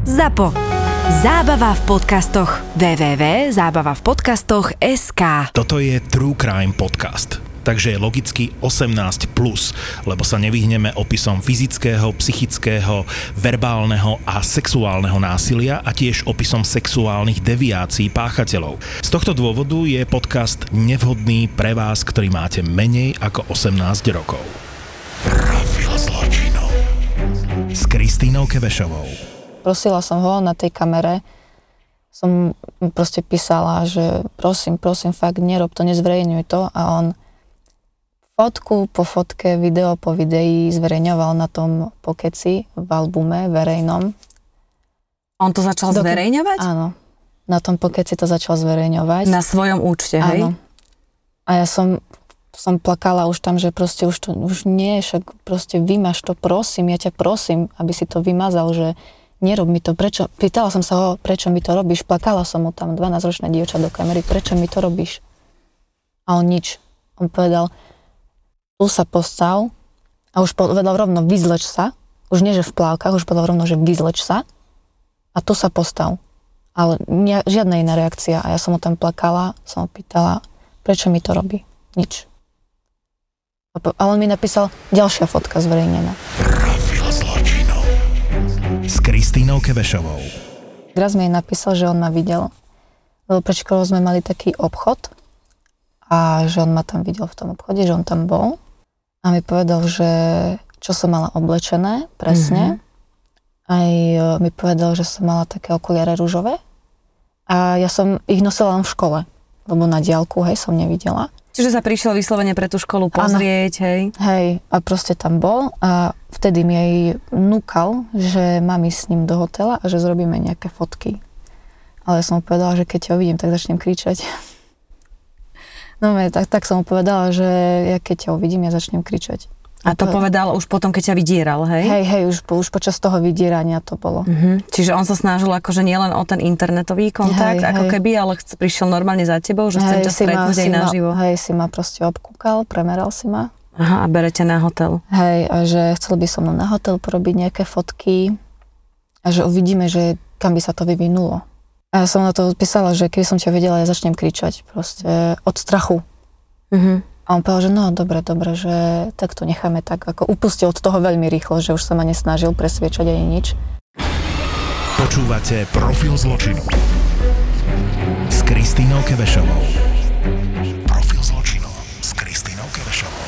ZAPO. Zábava v podcastoch. www.zábavavpodcastoch.sk Toto je True Crime Podcast. Takže je logicky 18+, plus, lebo sa nevyhneme opisom fyzického, psychického, verbálneho a sexuálneho násilia a tiež opisom sexuálnych deviácií páchateľov. Z tohto dôvodu je podcast nevhodný pre vás, ktorý máte menej ako 18 rokov. Profil zločinov s Kristínou Kevešovou. Prosila som ho na tej kamere, som proste písala, že prosím, prosím, fakt nerob to, nezverejňuj to a on fotku po fotke, video po videi zverejňoval na tom pokeci v albume verejnom. On to začal Doky- zverejňovať? Áno, na tom pokeci to začal zverejňovať. Na svojom účte, hej? Áno. A ja som, som plakala už tam, že proste už to už nie, však proste vymaž to, prosím, ja ťa prosím, aby si to vymazal, že nerob mi to, prečo, pýtala som sa ho, prečo mi to robíš, plakala som mu tam, 12-ročná dievča do kamery, prečo mi to robíš? A on nič. On povedal, tu sa postav a už povedal rovno, vyzleč sa, už nie, že v plávkach, už povedal rovno, že vyzleč sa a tu sa postav. Ale nie, žiadna iná reakcia a ja som ho tam plakala, som ho pýtala, prečo mi to robí? Nič. A on mi napísal ďalšia fotka zverejnená. Kristínou Kevešovou. Raz mi napísal, že on ma videl, lebo pred školou sme mali taký obchod a že on ma tam videl v tom obchode, že on tam bol a mi povedal, že čo som mala oblečené presne. Aj e, mi povedal, že som mala také okuliare rúžové a ja som ich nosila len v škole, lebo na diálku, hej, som nevidela. Čiže sa prišiel vyslovene pre tú školu pozrieť, hej? Hej, a proste tam bol a vtedy mi aj núkal, že mám ísť s ním do hotela a že zrobíme nejaké fotky. Ale ja som mu povedala, že keď ho vidím, tak začnem kričať. No tak, tak som mu povedala, že ja keď ťa uvidím, ja začnem kričať. A to povedal už potom, keď ťa vydieral, hej? Hej, hej, už, už počas toho vydierania to bolo. Mhm. Čiže on sa snažil akože nielen o ten internetový kontakt, Hej, ako hej. keby, ale prišiel normálne za tebou, že chcem ťa stretnúť aj naživo. hej, si ma proste obkúkal, premeral si ma. Aha, a berete na hotel. Hej, a že chcel by som na hotel porobiť nejaké fotky a že uvidíme, že kam by sa to vyvinulo. A ja som na to odpísala, že keby som ťa vedela, ja začnem kričať proste od strachu. Mhm. A on povedal, že no dobre, dobre, že tak to necháme tak, ako upustil od toho veľmi rýchlo, že už sa ma nesnažil presviečať ani nič. Počúvate Profil zločinu s Kristínou Kevešovou. Profil zločinu s Kristínou Kevešovou.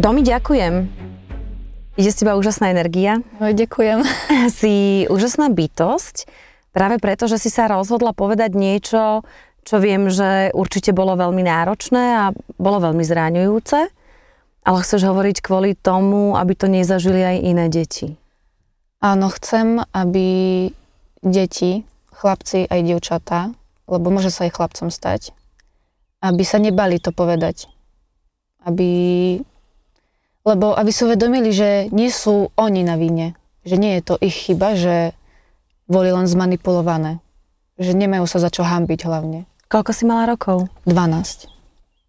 Domi, ďakujem. Ide z teba úžasná energia. No, ďakujem. si úžasná bytosť, práve preto, že si sa rozhodla povedať niečo, čo viem, že určite bolo veľmi náročné a bolo veľmi zráňujúce, ale chceš hovoriť kvôli tomu, aby to nezažili aj iné deti. Áno, chcem, aby deti, chlapci aj dievčatá, lebo môže sa aj chlapcom stať, aby sa nebali to povedať. Aby, lebo aby si uvedomili, že nie sú oni na vine. Že nie je to ich chyba, že boli len zmanipulované. Že nemajú sa za čo hambiť hlavne. Koľko si mala rokov? 12.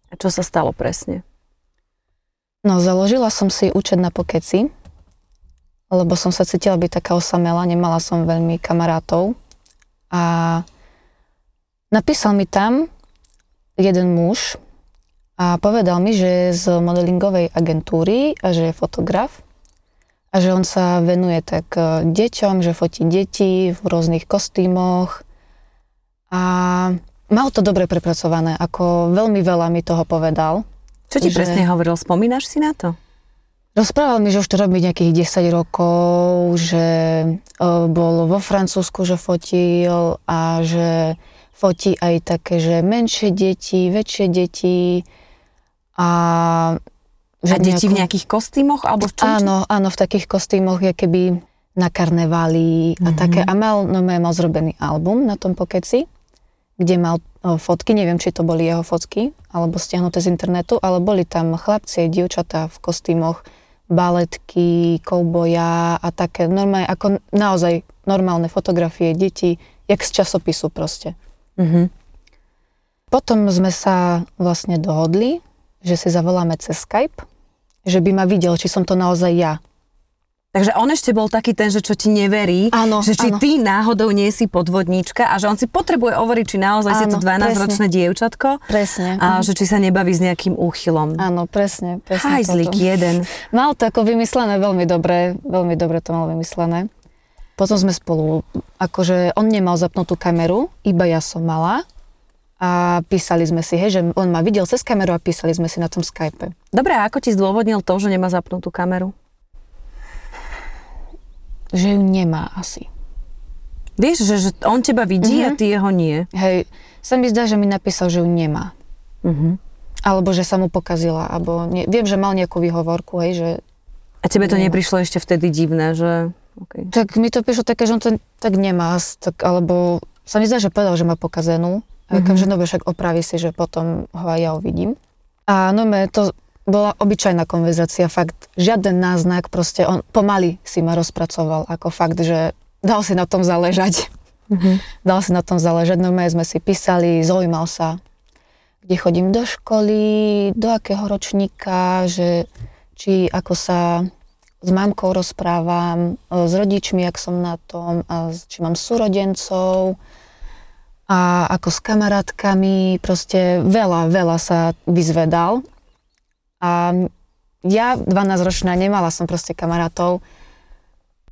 A čo sa stalo presne? No, založila som si účet na pokeci, lebo som sa cítila byť taká osamela, nemala som veľmi kamarátov. A napísal mi tam jeden muž a povedal mi, že je z modelingovej agentúry a že je fotograf a že on sa venuje tak e, deťom, že fotí deti v rôznych kostýmoch a mal to dobre prepracované, ako veľmi veľa mi toho povedal. Čo ti Že- presne hovoril? Spomínaš si na to? Rozprával mi, že už to robí nejakých 10 rokov, že e, bol vo Francúzsku, že fotil a že fotí aj také, že menšie deti, väčšie deti a... Že a deti v nejakých kostýmoch? Alebo v čom? Áno, áno, v takých kostýmoch, je keby na karneváli a Mhm. také. A mal, no, mal zrobený album na tom pokeci, kde mal o, fotky, neviem, či to boli jeho fotky, alebo stiahnuté z internetu, ale boli tam chlapci, dievčatá v kostýmoch, baletky, kouboja a také normálne, ako naozaj normálne fotografie detí, jak z časopisu proste. Mhm. Potom sme sa vlastne dohodli, že si zavoláme cez Skype že by ma videl, či som to naozaj ja. Takže on ešte bol taký ten, že čo ti neverí, Áno, že či áno. ty náhodou nie si podvodníčka a že on si potrebuje overiť, či naozaj si to Áno, 12-ročné dievčatko Presne. a že či sa nebaví s nejakým úchylom. Áno, presne. presne Hajzlik jeden. Mal to ako vymyslené veľmi dobre, veľmi dobre to mal vymyslené. Potom sme spolu, akože on nemal zapnutú kameru, iba ja som mala a písali sme si, hej, že on ma videl cez kameru a písali sme si na tom Skype. Dobre, a ako ti zdôvodnil to, že nemá zapnutú kameru? Že ju nemá asi. Vieš, že, že on teba vidí Mhm. a ty jeho nie. Hej, sa mi zdá, že mi napísal, že ju nemá. Uh-huh. Alebo že sa mu pokazila, alebo nie, viem, že mal nejakú výhovorku, hej, že A tebe to Nemá. neprišlo ešte vtedy divné, že... Okay. tak mi to prišlo také, že on to tak nemá, tak, alebo sa mi zdá, že povedal, že má pokazenú. Mm-hmm. že no však opraví si, že potom ho aj ja uvidím. A no me, to bola obyčajná konverzácia, fakt žiaden náznak, proste on pomaly si ma rozpracoval, ako fakt, že dal si na tom záležať. Mhm. Dal si na tom záležať, no my sme si písali, zaujímal sa, kde chodím do školy, do akého ročníka, že či ako sa s mamkou rozprávam, e, s rodičmi, ak som na tom, a či mám súrodencov a ako s kamarátkami, proste veľa, veľa sa vyzvedal. A ja, 12-ročná, nemala som proste kamarátov.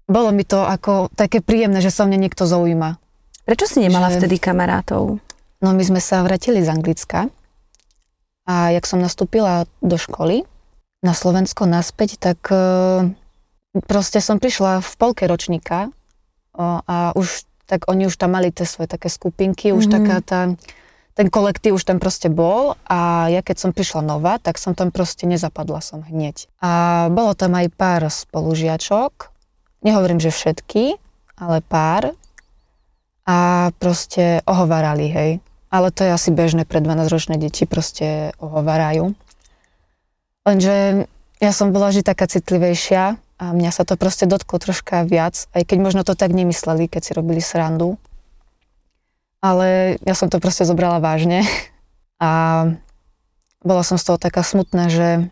Bolo mi to ako také príjemné, že sa mne niekto zaujíma. Prečo si nemala Že- vtedy kamarátov? No my sme sa vrátili z Anglicka a jak som nastúpila do školy na Slovensko naspäť, tak e, proste som prišla v polke ročníka a už tak oni už tam mali tie svoje také skupinky, už Mhm. taká tá, ten kolektív už tam proste bol a ja keď som prišla nová, tak som tam proste nezapadla som hneď. A bolo tam aj pár spolužiačok, nehovorím, že všetky, ale pár a proste ohovárali, hej. Ale to je asi bežné pre 12-ročné deti, proste ohovárajú. Lenže ja som bola vždy taká citlivejšia a mňa sa to proste dotklo troška viac, aj keď možno to tak nemysleli, keď si robili srandu. Ale ja som to proste zobrala vážne a bola som z toho taká smutná, že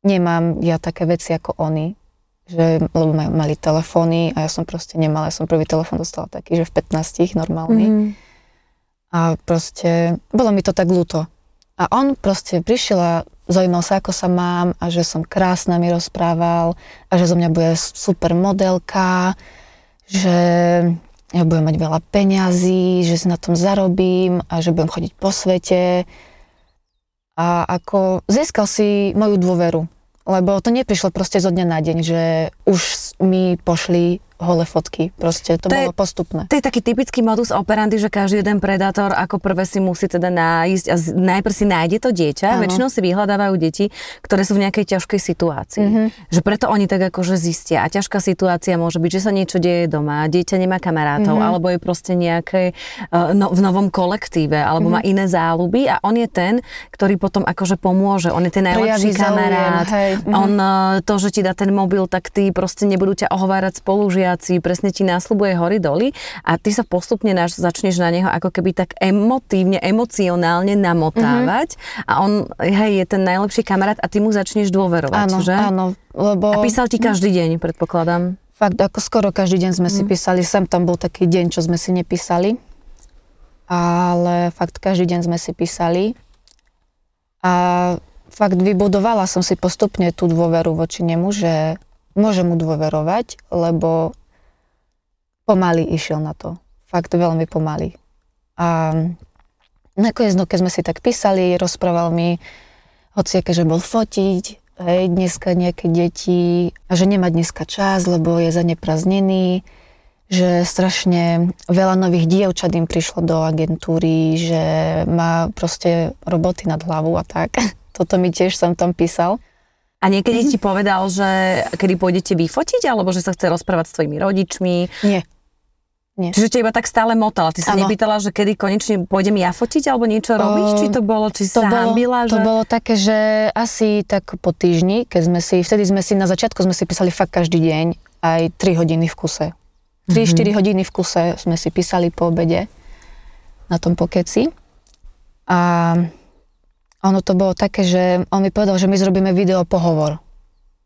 nemám ja také veci ako oni, že, lebo mali telefóny a ja som proste nemala, ja som prvý telefón dostala taký, že v 15 normálny. Mhm. A proste, bolo mi to tak ľúto. A on proste prišiel a zaujímal sa, ako sa mám a že som krásna, mi rozprával a že zo mňa bude super modelka, že ja budem mať veľa peňazí, že si na tom zarobím a že budem chodiť po svete. A ako získal si moju dôveru, lebo to neprišlo proste zo dňa na deň, že už mi pošli holé fotky, proste to, To je- bolo postupné. To je taký typický modus operandi, že každý jeden predátor ako prvé si musí teda nájsť a najprv si nájde to dieťa. Áno. Väčšinou si vyhľadávajú deti, ktoré sú v nejakej ťažkej situácii. Mhm. Že preto oni tak akože zistia. A ťažká situácia môže byť, že sa niečo deje doma, dieťa nemá kamarátov, Mhm. alebo je proste nejaké uh, no, v novom kolektíve, alebo má Mhm. iné záľuby a on je ten, ktorý potom akože pomôže. On je ten najlepší záujem, kamarát. hej, mhm. On uh, to, že ti dá ten mobil, tak ty proste nebudú ťa ohovárať spolužiaci, presne ti násľubuje hory doly a ty sa postupne naš, začneš na neho ako keby tak emotívne, emocionálne namotávať a on, hej, je ten najlepší kamarát a ty mu začneš dôverovať, Áno, že? áno, lebo... A písal ti každý deň, predpokladám. Fakt, ako skoro každý deň sme si Mhm. písali, sem tam bol taký deň, čo sme si nepísali, ale fakt každý deň sme si písali a fakt vybudovala som si postupne tú dôveru voči nemu, že môžem mu dôverovať, lebo pomaly išiel na to. Fakt veľmi pomaly. A nakoniec, no keď sme si tak písali, rozprával mi hociaké, že bol fotiť, hej, dneska nejaké deti a že nemá dneska čas, lebo je zanepraznený, že strašne veľa nových dievčat im prišlo do agentúry, že má proste roboty nad hlavu a tak. Toto mi tiež som tam písal. A niekedy Mhm. ti povedal, že kedy pôjdete vyfotiť, alebo že sa chce rozprávať s tvojimi rodičmi. Nie. Čiže ťa iba tak stále motala. Ty sa Áno. nepýtala, že kedy konečne pôjdem ja fotiť, alebo niečo robíš? Či to bolo, či to sa bolo, hambila? to že... bolo také, že asi tak po týždni, keď sme si, vtedy sme si, na začiatku sme si písali fakt každý deň, aj 3 hodiny v kuse. 3-4 hodiny v kuse sme si písali po obede na tom pokeci. A ono to bolo také, že on mi povedal, že my zrobíme video pohovor.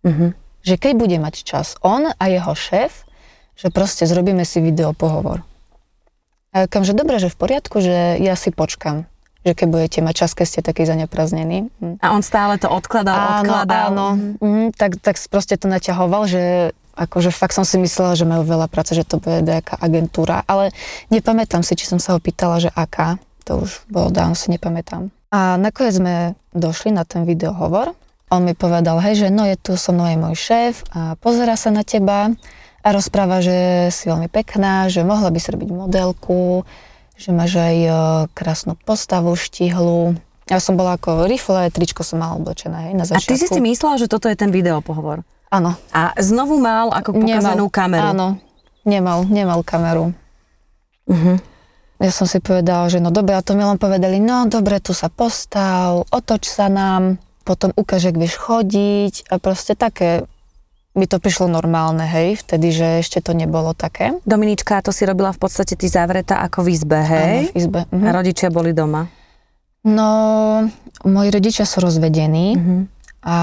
Mhm. Že keď bude mať čas on a jeho šéf, že proste zrobíme si video pohovor. A ja kam, že dobre, že v poriadku, že ja si počkam. Že keď budete mať čas, keď ste taký zanepraznení. Hm. A on stále to odkladal, Áno, odkladal. áno. Mm, tak, tak proste to naťahoval, že akože fakt som si myslela, že majú veľa práce, že to bude nejaká agentúra, ale nepamätám si, či som sa ho pýtala, že aká. To už bolo dávno, si nepamätám. A nakoniec sme došli na ten videohovor. On mi povedal, hej, že no je tu so mnou aj môj šéf a pozera sa na teba a rozpráva, že si veľmi pekná, že mohla by si robiť modelku, že máš aj e, krásnu postavu, štihlu. Ja som bola ako rifle, tričko som mala oblečené, hej, na A začiatku. ty si si myslela, že toto je ten videopohovor. Áno. A znovu mal ako pokazenú kameru. Áno, nemal, nemal kameru. Uh-huh. Ja som si povedala, že no dobre, a to mi len povedali, no dobre, tu sa postav, otoč sa nám, potom ukáž, ak vieš chodiť a proste také, mi to prišlo normálne, hej, vtedy, že ešte to nebolo také. Dominička, to si robila v podstate ty zavretá ako v izbe, hej? Áno, v izbe. Mhm. A rodičia boli doma. No, moji rodičia sú rozvedení Uh-huh. a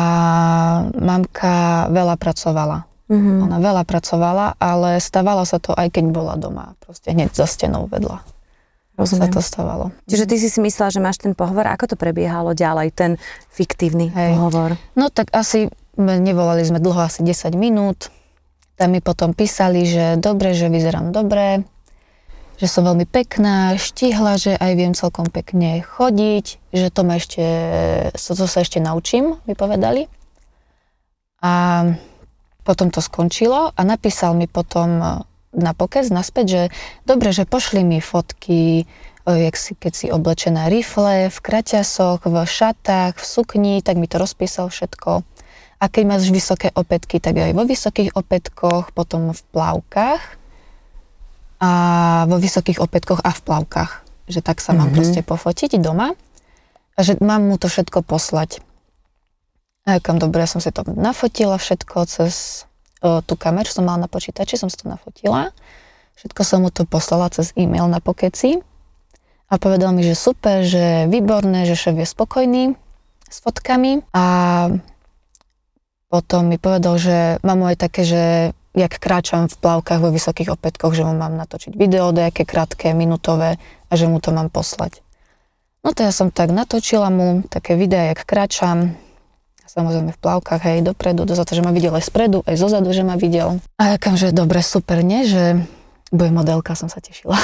mamka veľa pracovala. Uh-huh. Ona veľa pracovala, ale stávala sa to aj keď bola doma. Proste hneď za stenou vedľa sa Rozumiem. to stávalo. Čiže ty si si myslela, že máš ten pohovor. Ako to prebiehalo ďalej, ten fiktívny Hej. pohovor? No tak asi, nevolali sme dlho, asi 10 minút. Tam mi potom písali, že dobre, že vyzerám dobre, že som veľmi pekná, štihla, že aj viem celkom pekne chodiť, že to, ma ešte, to sa ešte naučím, mi povedali. A potom to skončilo a napísal mi potom e, na pokec naspäť, že dobre, že pošli mi fotky, e, jak si, keď si oblečená rifle, v kraťasoch, v šatách, v sukni, tak mi to rozpísal všetko. A keď máš vysoké opätky, tak aj vo vysokých opätkoch, potom v plavkách a vo vysokých opätkoch a v plavkách. Že tak sa mám Mhm. proste pofotiť doma a že mám mu to všetko poslať. A kam dobre, som si to nafotila všetko cez o, tú kameru, som mala na počítači, som si to nafotila. Všetko som mu to poslala cez e-mail na pokeci a povedal mi, že super, že výborné, že šéf je spokojný s fotkami a potom mi povedal, že mám mu aj také, že jak kráčam v plavkách vo vysokých opätkoch, že mu mám natočiť video, nejaké krátke, minutové a že mu to mám poslať. No to ja som tak natočila mu také videá, jak kráčam, samozrejme v plavkách, hej, dopredu, dozadu, že ma videl aj spredu, aj zozadu, že ma videl. A ja kam, že dobre, super, nie, že bude modelka, som sa tešila.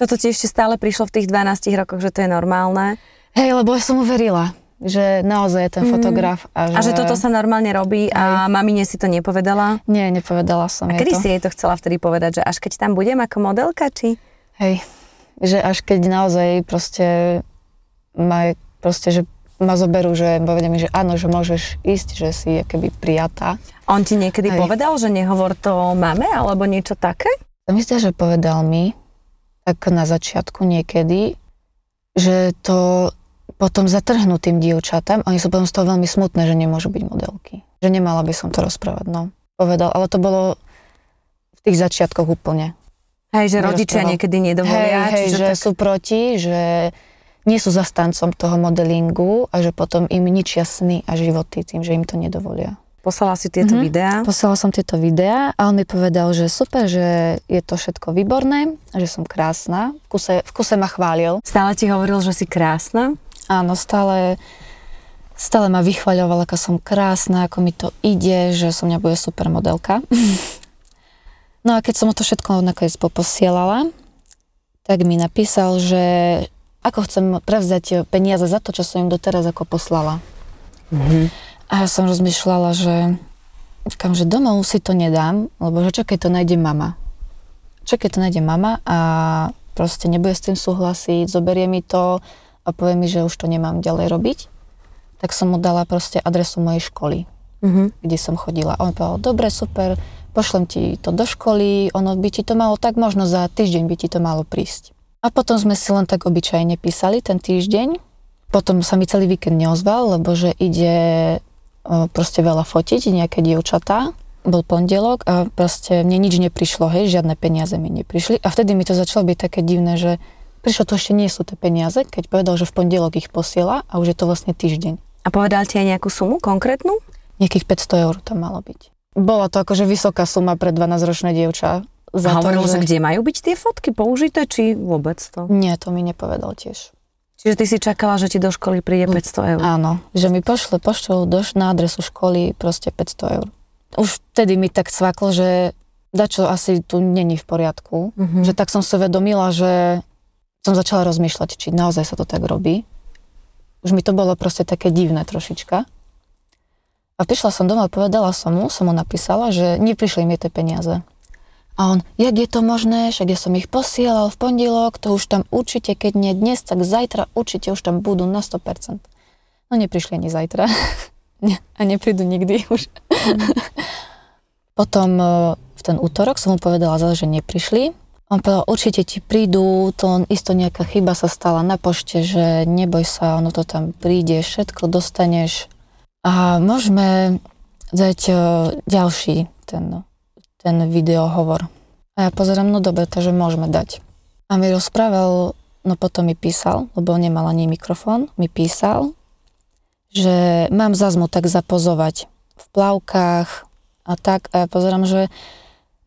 Toto ti ešte stále prišlo v tých 12 rokoch, že to je normálne. Hej, lebo ja som uverila, že naozaj je ten Mm. fotograf. A že, A že toto sa normálne robí a mamine si to nepovedala. Nie, nepovedala som A jej kedy to. si jej to chcela vtedy povedať, že až keď tam budem ako modelka, či? Hej, že až keď naozaj proste ma, proste, že ma zoberú, že povedia mi, že áno, že môžeš ísť, že si keby prijatá. On ti niekedy Hej. povedal, že nehovor to máme, alebo niečo také? Myslím, že povedal mi, tak na začiatku niekedy, že to potom zatrhnú tým dievčatám, oni sú potom z toho veľmi smutné, že nemôžu byť modelky. Že nemala by som to rozprávať, no. Povedal, ale to bolo v tých začiatkoch úplne. Hej, že rodičia niekedy nedovolia, hej, hej, že tak... sú proti, že nie sú zastancom toho modelingu a že potom im ničia sny a životy tým, že im to nedovolia. poslala si tieto Mhm. videá. Poslala som tieto videá a on mi povedal, že super, že je to všetko výborné, že som krásna. V kuse, v kuse ma chválil. Stále ti hovoril, že si krásna. Áno, stále, stále ma vychvaľoval, aká som krásna, ako mi to ide, že som mňa bude super modelka. No a keď som mu to všetko nakoniec poposielala, tak mi napísal, že ako chcem prevzať peniaze za to, čo som im doteraz ako poslala. A ja som rozmýšľala, že kam, že domov si to nedám, lebo že čo keď to nájde mama. Čo keď to nájde mama a proste nebude s tým súhlasiť, zoberie mi to a povie mi, že už to nemám ďalej robiť, tak som mu dala proste adresu mojej školy, Mhm. kde som chodila. A on povedal, dobre, super, pošlem ti to do školy, ono by ti to malo tak, možno za týždeň by ti to malo prísť. A potom sme si len tak obyčajne písali ten týždeň. Potom sa mi celý víkend neozval, lebo že ide o, proste veľa fotiť, nejaké dievčatá. Bol pondelok a proste mne nič neprišlo, hej, žiadne peniaze mi neprišli. A vtedy mi to začalo byť také divné, že prišlo to ešte nie sú tie peniaze, keď povedal, že v pondelok ich posiela a už je to vlastne týždeň. A povedal ti aj nejakú sumu konkrétnu? Nejakých 500 eur tam malo byť. Bola to akože vysoká suma pre 12-ročné dievča. Za A hovoril, to, že kde majú byť tie fotky použité, či vôbec to? Nie, to mi nepovedal tiež. Čiže ty si čakala, že ti do školy príde 500 eur. Áno, že mi pošle poštou do, na adresu školy proste 500 eur. Už vtedy mi tak cvaklo, že dačo asi tu není v poriadku. Mhm. Že tak som si uvedomila, že som začala rozmýšľať, či naozaj sa to tak robí. Už mi to bolo proste také divné trošička. A prišla som doma a povedala som mu, som mu napísala, že neprišli mi tie peniaze. A on, jak je to možné, však ja som ich posielal v pondelok, to už tam určite, keď nie dnes, tak zajtra určite už tam budú na 100%. No neprišli ani zajtra. A neprídu nikdy už. Potom e, v ten útorok som mu povedala zase, že neprišli. On povedal, určite ti prídu, to isto nejaká chyba sa stala na pošte, že neboj sa, ono to tam príde, všetko dostaneš. A môžeme dať e, ďalší ten, ten videohovor. A ja pozerám, no dobre, takže môžeme dať. A mi rozprával, no potom mi písal, lebo nemal ani mikrofón, mi písal, že mám zazmu tak zapozovať v plavkách a tak. A ja pozerám, že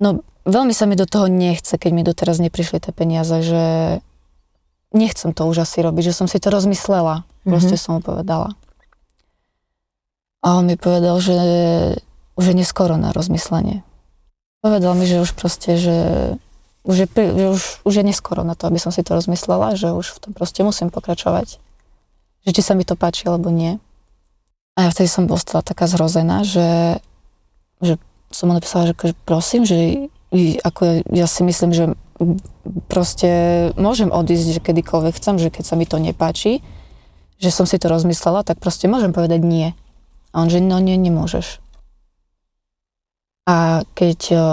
no veľmi sa mi do toho nechce, keď mi doteraz neprišli tie peniaze, že nechcem to už asi robiť, že som si to rozmyslela. Proste som mu povedala. A on mi povedal, že už je neskoro na rozmyslenie. Povedal mi, že už proste, že už je, že už, už je neskoro na to, aby som si to rozmyslela, že už v tom proste musím pokračovať. Že či sa mi to páči, alebo nie. A ja vtedy som bola taká zrozená, že, že som mu napísala, že prosím, že ako ja si myslím, že proste môžem odísť, že kedykoľvek chcem, že keď sa mi to nepáči, že som si to rozmyslela, tak proste môžem povedať nie. A on, že no nie, nemôžeš. A keď o, o,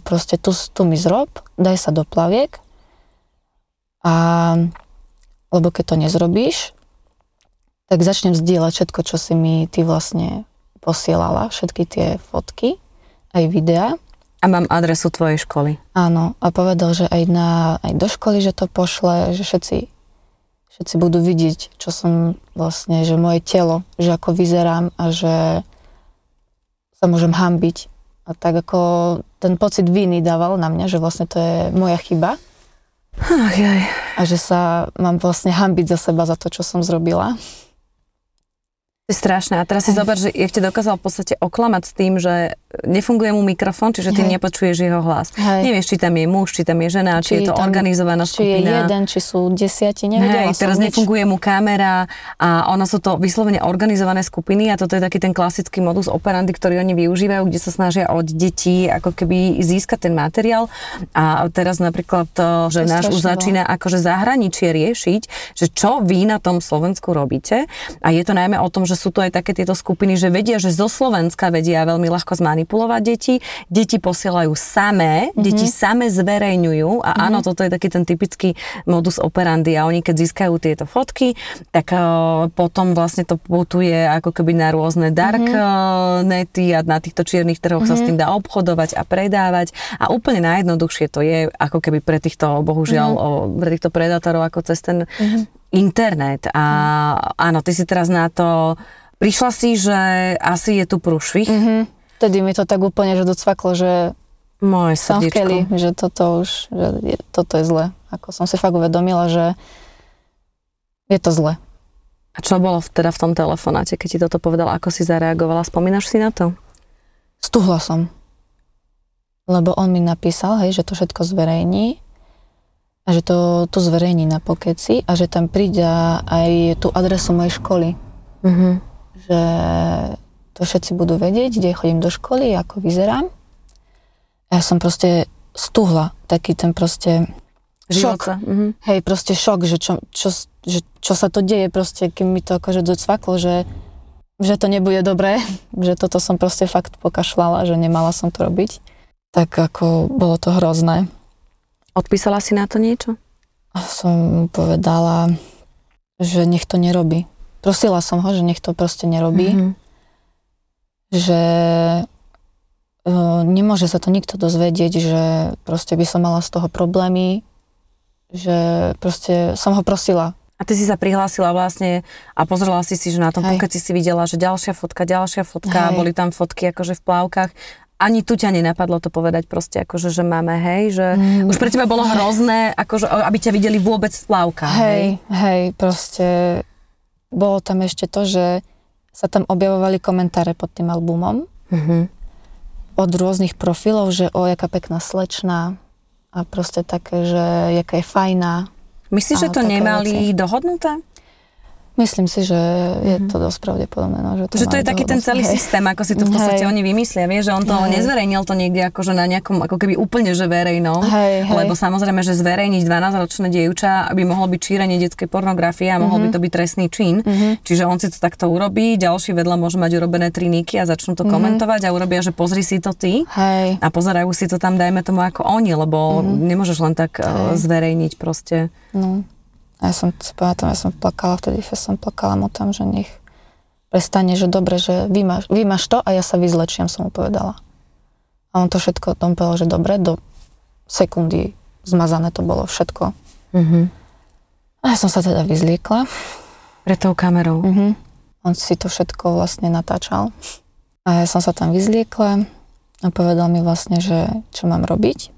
proste tu, tu mi zrob, daj sa do plaviek a lebo keď to nezrobíš, tak začnem zdieľať všetko, čo si mi ty vlastne posielala, všetky tie fotky, aj videá. A mám adresu tvojej školy. Áno, a povedal, že aj, na, aj do školy, že to pošle, že všetci, všetci budú vidieť, čo som vlastne, že moje telo, že ako vyzerám a že sa môžem hambiť. A tak ako ten pocit viny dával na mňa, že vlastne to je moja chyba Ach, jaj. a že sa mám vlastne hambiť za seba, za to, čo som zrobila. Je strašné. A teraz si zober, že jak ti dokázal v podstate oklamať s tým, že nefunguje mu mikrofón, čiže ty Hej. nepočuješ jeho hlas. Hej. Nevieš, či tam je muž, či tam je žena, či, je to tam- organizovaná či je skupina. jeden, či sú desiati, nevedela Hej, som teraz nič. nefunguje mu kamera a ono sú to vyslovene organizované skupiny a toto je taký ten klasický modus operandi, ktorý oni využívajú, kde sa snažia od detí ako keby získať ten materiál a teraz napríklad, to, že To je náš už strašne začína akože zahraničie riešiť, že čo vy na tom Slovensku robíte a je to najmä o tom, že sú to aj také tieto skupiny, že vedia, že zo Slovenska vedia veľmi ľahko zmanipulovať deti, deti posielajú samé, Mhm. deti samé zverejňujú. A áno, toto je taký ten typický modus operandi. A oni keď získajú tieto fotky, tak uh, potom vlastne to putuje ako keby na rôzne dark Mhm. uh, nety a na týchto čiernych trhoch sa s tým dá obchodovať a predávať. A úplne najjednoduchšie to je ako keby pre týchto, bohužiaľ, Mhm. o, pre týchto predátorov ako cez ten internet a áno, ty si teraz na to Prišla si, že asi je tu prúšvih. Mhm. Vtedy mi to tak úplne, že docvaklo, že Moje srdiečko. keli, že toto už, že je, toto je zle. Ako som si fakt uvedomila, že je to zle. A čo bolo teda v tom telefonáte, keď ti toto povedala, ako si zareagovala? Spomínaš si na to? Stuhla som. Lebo on mi napísal, hej, že to všetko zverejní a že to, to zverejní na pokeci a že tam príde aj tú adresu mojej školy. Mhm. Že to všetci budú vedieť, kde chodím do školy, ako vyzerám. A ja som proste stuhla, taký ten proste šok. Mhm. Hej, proste šok, že čo, čo, že čo sa to deje, proste, keď mi to akože docvaklo, že, že to nebude dobré, že toto som proste fakt pokašľala, že nemala som to robiť. Tak ako bolo to hrozné. Odpísala si na to niečo? A som povedala, že nech to nerobí. Prosila som ho, že nech to proste nerobí, Mhm. že uh, nemôže sa to nikto dozvedieť, že proste by som mala z toho problémy, že proste som ho prosila. A ty si sa prihlásila vlastne a pozrela si si, že na tom pokeci si videla, že ďalšia fotka, ďalšia fotka, Hej. boli tam fotky akože v plávkach. Ani tu ťa nenapadlo to povedať proste akože, že máme, hej, že Mm. už pre teba bolo hrozné, akože, aby ťa videli vôbec v plávkach, hej. Hej, hej, proste bolo tam ešte to, že sa tam objavovali komentáre pod tým albumom Mhm. od rôznych profilov, že o, jaká pekná slečna a proste také, že jaká je fajná. Myslíš, že to nemali veci. dohodnuté? Myslím si, že je to dosť pravdepodobné. No, že to, Mhm. Že to je taký ten celý Hej. systém, ako si to v podstate Hej. oni vymyslia, vieš, že on to Hej. nezverejnil to niekde akože na nejakom, ako keby úplne, že verejnom, Hej, hej. lebo samozrejme, že zverejniť 12-ročné dievča by mohlo byť šírenie detskej pornografie a mohol by to byť trestný čin. Čiže on si to takto urobí, ďalší vedľa môže mať urobené tri niky a začnú to komentovať a urobia, že pozri si to ty. Hej, A pozerajú si to tam, dajme tomu ako oni, lebo nemôžeš len tak uh, zverejniť proste. no. A ja som si pamätám, ja som plakala vtedy, že som plakala mu tam, že nech prestane, že dobre, že vymaš, vymaš to a ja sa vyzlečiem, som mu povedala. A on to všetko, on povedal, že dobre, do sekundy zmazané to bolo všetko. Uh-huh. A ja som sa teda vyzliekla. Pre tou kamerou. Mhm. On si to všetko vlastne natáčal. A ja som sa tam vyzliekla a povedal mi vlastne, že čo mám robiť.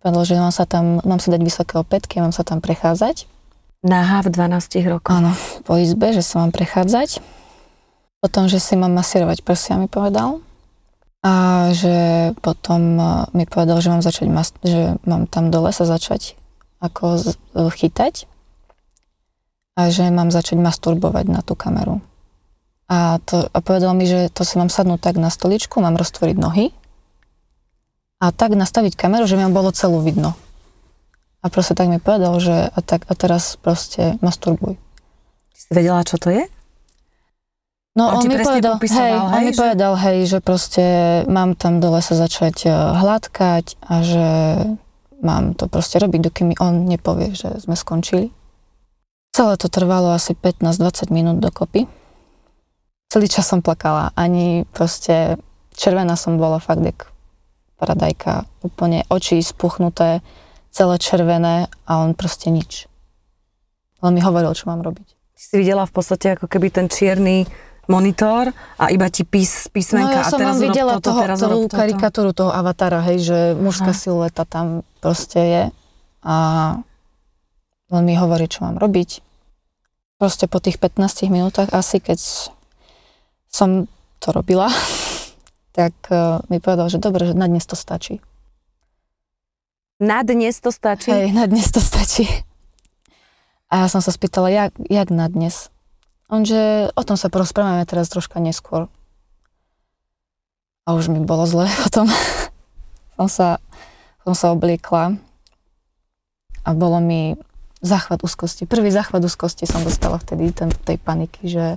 Povedal, že mám sa tam, mám si dať vysoké opätky, mám sa tam prechádzať. Náha v 12 rokoch. Áno, po izbe, že sa mám prechádzať. Potom, že si mám masírovať prsia, mi povedal. A že potom eh, mi povedal, že mám začať, mas- že mám tam dole sa začať ako z- chytať a že mám začať masturbovať na tú kameru. A, to, a povedal mi, že to si mám sadnúť tak na stoličku, mám roztvoriť nohy a tak nastaviť kameru, že mi bolo celú vidno. A proste tak mi povedal, že a, tak, a teraz proste masturbuj. Si vedela, čo to je? No On on, mi povedal, popisoval, hej, on hej, mi že- povedal, hej, že proste mám tam dole sa začať eh, hladkať a že mám to proste robiť, dokým mi on nepovie, že sme skončili. Celé to trvalo asi 15-20 minút dokopy. Celý čas som plakala, ani proste červená som bola fakt jak paradajka, úplne oči spuchnuté, celé červené a on proste nič. Len mi hovoril, čo mám robiť. Ty si videla v podstate ako keby ten čierny monitor a iba ti pís, No písmenka ja a som teraz vám urob videla toto, toho, teraz tú toto. karikatúru toho avatara, hej, že mužská Aha. silueta tam proste je a len mi hovorí, čo mám robiť. Proste po tých 15 minútach asi, keď som to robila, tak uh, mi povedal, že dobre, že na dnes to stačí. Na dnes to stačí? Hej, na dnes to stačí. A ja som sa spýtala, jak, jak na dnes? On, že o tom sa porozprávame teraz troška neskôr. A už mi bolo zle potom. som, sa, som sa obliekla a bolo mi záchvat úzkosti. Prvý záchvat úzkosti som dostala vtedy, ten, tej paniky, že,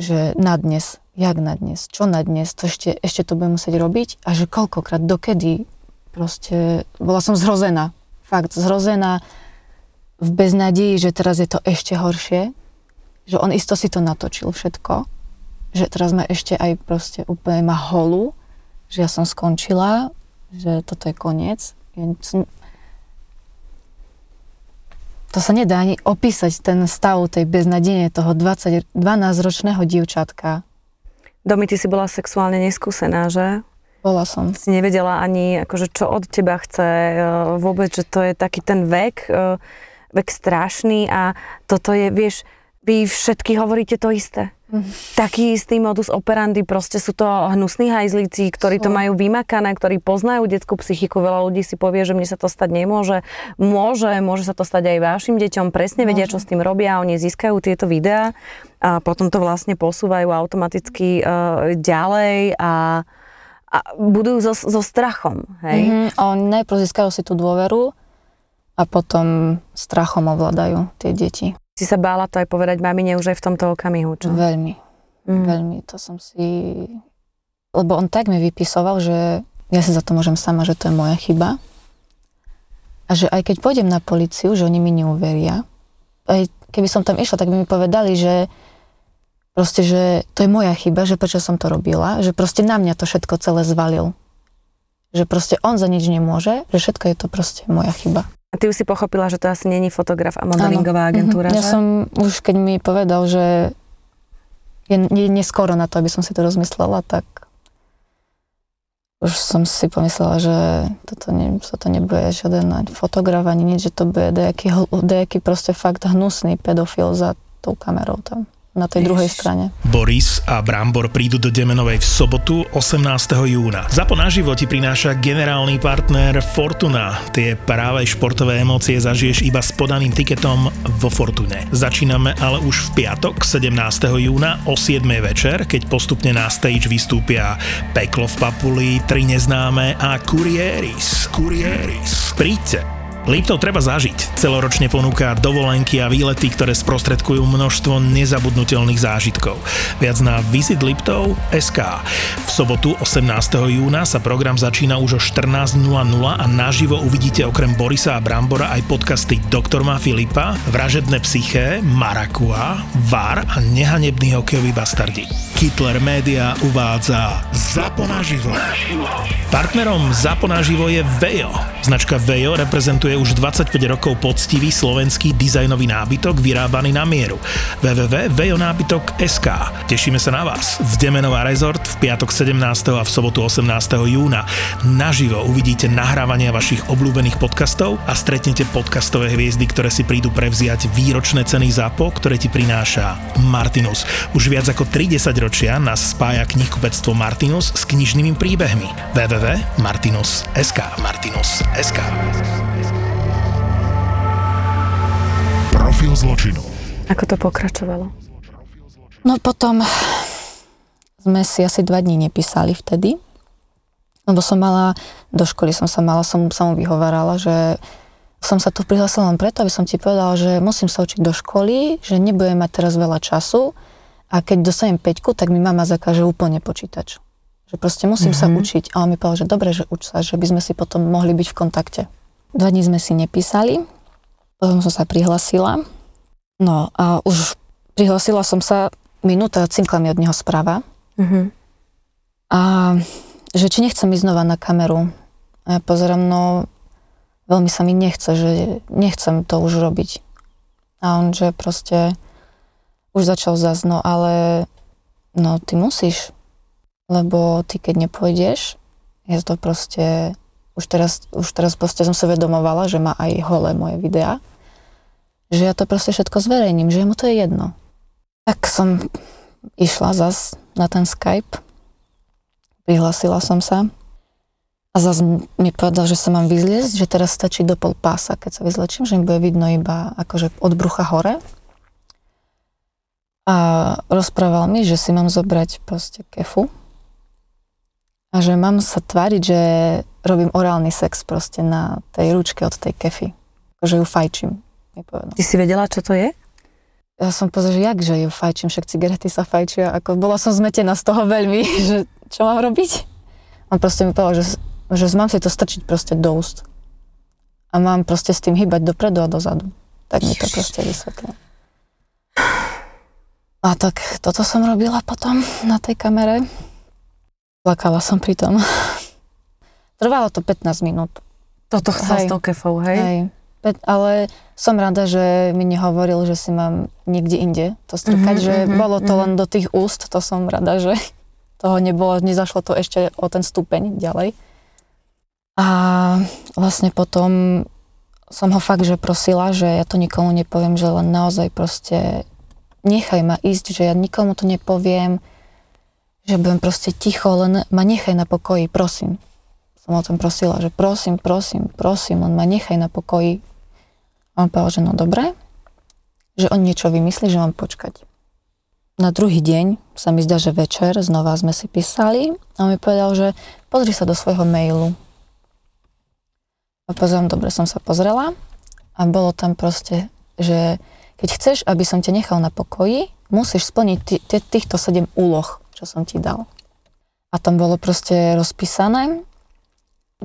že na dnes, jak na dnes, čo na dnes, to ešte, ešte to budem musieť robiť a že koľkokrát, dokedy, proste bola som zhrozená, fakt zhrozená v beznadeji, že teraz je to ešte horšie, že on isto si to natočil všetko, že teraz ma ešte aj proste úplne ma holú, že ja som skončila, že toto je koniec. To sa nedá ani opísať, ten stav tej beznadenie toho 20, 12-ročného dievčatka. Domi, ty si bola sexuálne neskúsená, že? Bola som. Si nevedela ani, akože, čo od teba chce, e, vôbec, že to je taký ten vek, e, vek strašný a toto je, vieš, vy všetky hovoríte to isté. Taký istý modus operandi, proste sú to hnusní hajzlíci, ktorí to majú vymakané, ktorí poznajú detskú psychiku. Veľa ľudí si povie, že mne sa to stať nemôže. Môže, môže sa to stať aj vašim deťom. Presne vedia, čo s tým robia. Oni získajú tieto videá a potom to vlastne posúvajú automaticky uh, ďalej a, a budujú so, so strachom. Hej? Mm-hmm. A oni najprv získajú si tú dôveru a potom strachom ovládajú tie deti. Si sa bála to aj povedať mamine už aj v tomto okamihu, čo? Veľmi, Mm. veľmi. To som si... Lebo on tak mi vypisoval, že ja si za to môžem sama, že to je moja chyba. A že aj keď pôjdem na policiu, že oni mi neuveria. Aj keby som tam išla, tak by mi povedali, že proste, že to je moja chyba, že prečo som to robila, že proste na mňa to všetko celé zvalil. Že proste on za nič nemôže, že všetko je to proste moja chyba. A ty už si pochopila, že to asi není fotograf a modelingová agentúra, Mhm. Ja že? som už, keď mi povedal, že je, je neskoro na to, aby som si to rozmyslela, tak už som si pomyslela, že toto, ne, toto nebude žiaden fotograf, ani nič, že to bude nejaký, nejaký proste fakt hnusný pedofil za tou kamerou tam, na tej druhej strane. Boris a Brambor prídu do Demenovej v sobotu 18. júna. Zapo na život ti prináša generálny partner Fortuna. Tie práve športové emócie zažiješ iba s podaným tiketom vo Fortune. Začíname ale už v piatok 17. júna o 7. večer, keď postupne na stage vystúpia Peklo v Papuli, Tri neznáme a Kurieris. Kurieris. Príďte. Liptov treba zažiť. Celoročne ponúka dovolenky a výlety, ktoré sprostredkujú množstvo nezabudnutelných zážitkov. Viac na Visit Liptov SK. V sobotu 18. júna sa program začína už o 14.00 a naživo uvidíte okrem Borisa a Brambora aj podcasty Doktor má Filipa, Vražedné psyché, Marakua, VAR a Nehanebný hokejový bastardi. Hitler Media uvádza Zapo naživo. Partnerom Zapo naživo je Vejo. Značka Vejo reprezentuje už 25 rokov poctivý slovenský dizajnový nábytok vyrábaný na mieru. www.vejonábytok.sk Tešíme sa na vás v Demenová rezort v piatok 17. a v sobotu 18. júna. Naživo uvidíte nahrávania vašich obľúbených podcastov a stretnete podcastové hviezdy, ktoré si prídu prevziať výročné ceny ZAPO, ktoré ti prináša Martinus. Už viac ako 30 ročia nás spája knihkupectvo Martinus s knižnými príbehmi. www.martinus.sk Martinus.sk Profil zločinu. Ako to pokračovalo? No potom sme si asi dva dní nepísali vtedy, lebo som mala, do školy som sa mala, som sa mu vyhovárala, že som sa tu prihlásila len preto, aby som ti povedala, že musím sa učiť do školy, že nebudem mať teraz veľa času a keď dostanem peťku, tak mi mama zakáže úplne počítač. Že proste musím mm-hmm. sa učiť. A on mi povedal, že dobre, že uč sa, že by sme si potom mohli byť v kontakte. Dva dní sme si nepísali, potom som sa prihlasila. No a už prihlasila som sa minúta, cinkla mi od neho správa. Mhm. A že či nechcem ísť znova na kameru. A ja pozerám, no veľmi sa mi nechce, že nechcem to už robiť. A on, že proste už začal zás, no ale no ty musíš, lebo ty keď nepôjdeš, ja to proste, už teraz, už teraz proste som sa vedomovala, že má aj holé moje videá, že ja to proste všetko zverejním, že mu to je jedno. Tak som išla zas na ten Skype, prihlasila som sa a zas mi povedal, že sa mám vyzliesť, že teraz stačí do pol pása, keď sa vyzlečím, že mi bude vidno iba akože od brucha hore. A rozprával mi, že si mám zobrať proste kefu a že mám sa tváriť, že robím orálny sex proste na tej ručke od tej kefy. Akože ju fajčím, mi povedal. Ty si vedela, čo to je? Ja som povedala, že jak, že ju fajčím, však cigarety sa fajčia, ako bola som zmetená z toho veľmi, že čo mám robiť? On proste mi povedal, že, že mám si to strčiť proste do úst. A mám proste s tým hýbať dopredu a dozadu. Tak mi to Ježiš. proste vysvetlil. A tak toto som robila potom na tej kamere. Plakala som pri tom. Trvalo to 15 minút. Toto chcel Hej. s tou kefou, hej? Hej. Ale som rada, že mi nehovoril, že si mám niekde inde to strkať, Mhm, že mhm, bolo to mhm. len do tých úst, to som rada, že toho nebolo, nezašlo to ešte o ten stupeň ďalej. A vlastne potom som ho fakt, že prosila, že ja to nikomu nepoviem, že len naozaj proste nechaj ma ísť, že ja nikomu to nepoviem, že budem proste ticho, len ma nechaj na pokoji, prosím. Som o tom prosila, že prosím, prosím, prosím, len ma nechaj na pokoji. On povedal, že no dobre, že on niečo vymyslí, že mám počkať. Na druhý deň sa mi zdá, že večer znova sme si písali a on mi povedal, že pozri sa do svojho mailu. A pozriem, dobre som sa pozrela a bolo tam proste, že keď chceš, aby som ťa nechal na pokoji, musíš splniť ty, ty, týchto 7 úloh, čo som ti dal. A tam bolo proste rozpísané.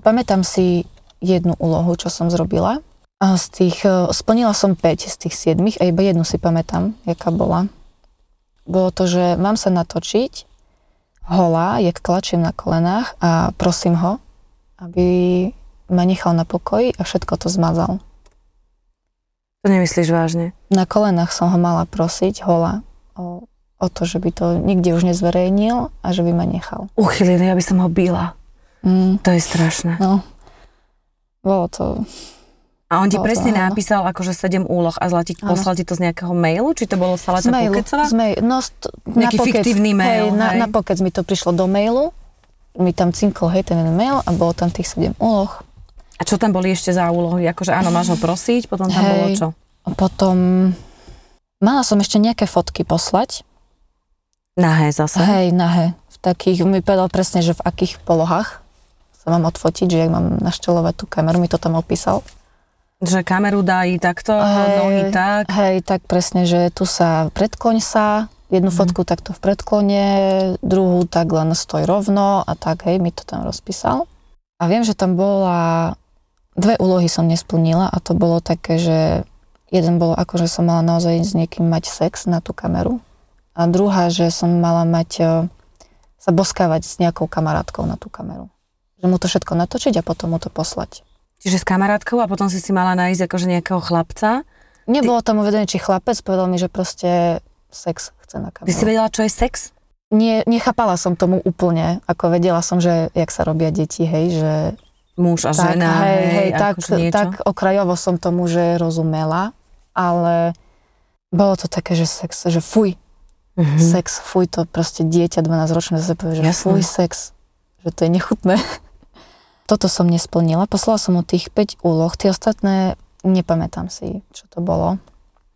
Pamätám si jednu úlohu, čo som zrobila. Z tých, e, splnila som 5 z tých 7 a iba jednu si pamätám, jaká bola. Bolo to, že mám sa natočiť holá, jak klačím na kolenách a prosím ho, aby ma nechal na pokoji a všetko to zmazal. To nemyslíš vážne? Na kolenách som ho mala prosiť, hola, o, o to, že by to nikde už nezverejnil a že by ma nechal. Uchyliny, ja by som ho byla. Mm, To je strašné. no, bolo to... A on ti Bolo to, presne áno. napísal akože 7 úloh a zlati, poslal ti to z nejakého mailu? Či to bolo mailu, Pukecová? z mail, no, st- na Nejaký pokec, fiktívny mail, hej, na, hej. na pokec mi to prišlo do mailu, mi tam cinkol, hej, ten mail a bolo tam tých 7 úloh. A čo tam boli ešte za úlohy? Akože áno, máš ho prosiť, potom tam Hej. bolo čo? Potom mala som ešte nejaké fotky poslať, Nahé zase. hej, nahé, v takých, mi povedal presne, že v akých polohách sa mám odfotiť, že jak mám naštelovať tú kameru, mi to tam opísal. Že kameru i takto, Hej, nohy tak. Hej, tak presne, že tu sa predkloň sa, jednu Mhm. fotku takto v predklone, druhú tak len stoj rovno a tak, hej, mi to tam rozpísal. A viem, že tam bola, dve úlohy som nesplnila a to bolo také, že jeden bolo ako, že som mala naozaj s niekým mať sex na tú kameru a druhá, že som mala mať, e, sa boskávať s nejakou kamarátkou na tú kameru. Že mu to všetko natočiť a potom mu to poslať. Čiže s kamarátkou a potom si si mala nájsť akože nejakého chlapca. Nebolo tam uvedené, či chlapec, povedal mi, že proste sex chce na kameru. Ty si vedela, čo je sex? Nie, nechápala som tomu úplne, ako vedela som, že jak sa robia deti, hej, že Muž a tak, žena, hej, hej, tak, akože niečo. tak okrajovo som tomu, že rozumela, ale bolo to také, že sex, že fuj, Mhm. sex, fuj, to proste dieťa 12 ročné zase povie, že Jasné. fuj, sex, že to je nechutné. Toto som nesplnila, poslala som mu tých 5 úloh, tie ostatné nepamätám si, čo to bolo.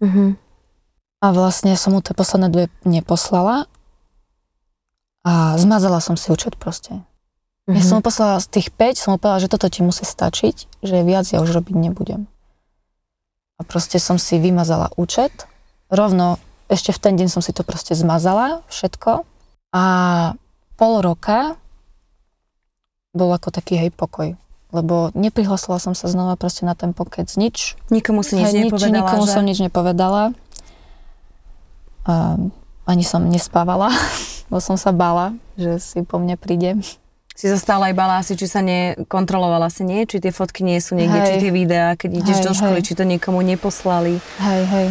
Mhm. A vlastne som mu tie posledné dve neposlala a zmazala som si účet proste. Ja Mhm. som mu poslala z tých 5, som mu povedala, že toto ti musí stačiť, že viac ja už robiť nebudem. A proste som si vymazala účet, rovno ešte v ten deň som si to proste zmazala, všetko. A pol roka bol ako taký hej pokoj. Lebo neprihlásila som sa znova proste na ten pokec, nič. Nikomu si nič Hej, nepovedala, nikomu že? som nič nepovedala. A ani som nespávala, bo som sa bála, že si po mne príde. Si sa stále aj bala asi, či sa nekontrolovala si nie, či tie fotky nie sú niekde, Hej. či tie videá, keď ideš Hej, do školy, hej. či to niekomu neposlali. Hej, hej.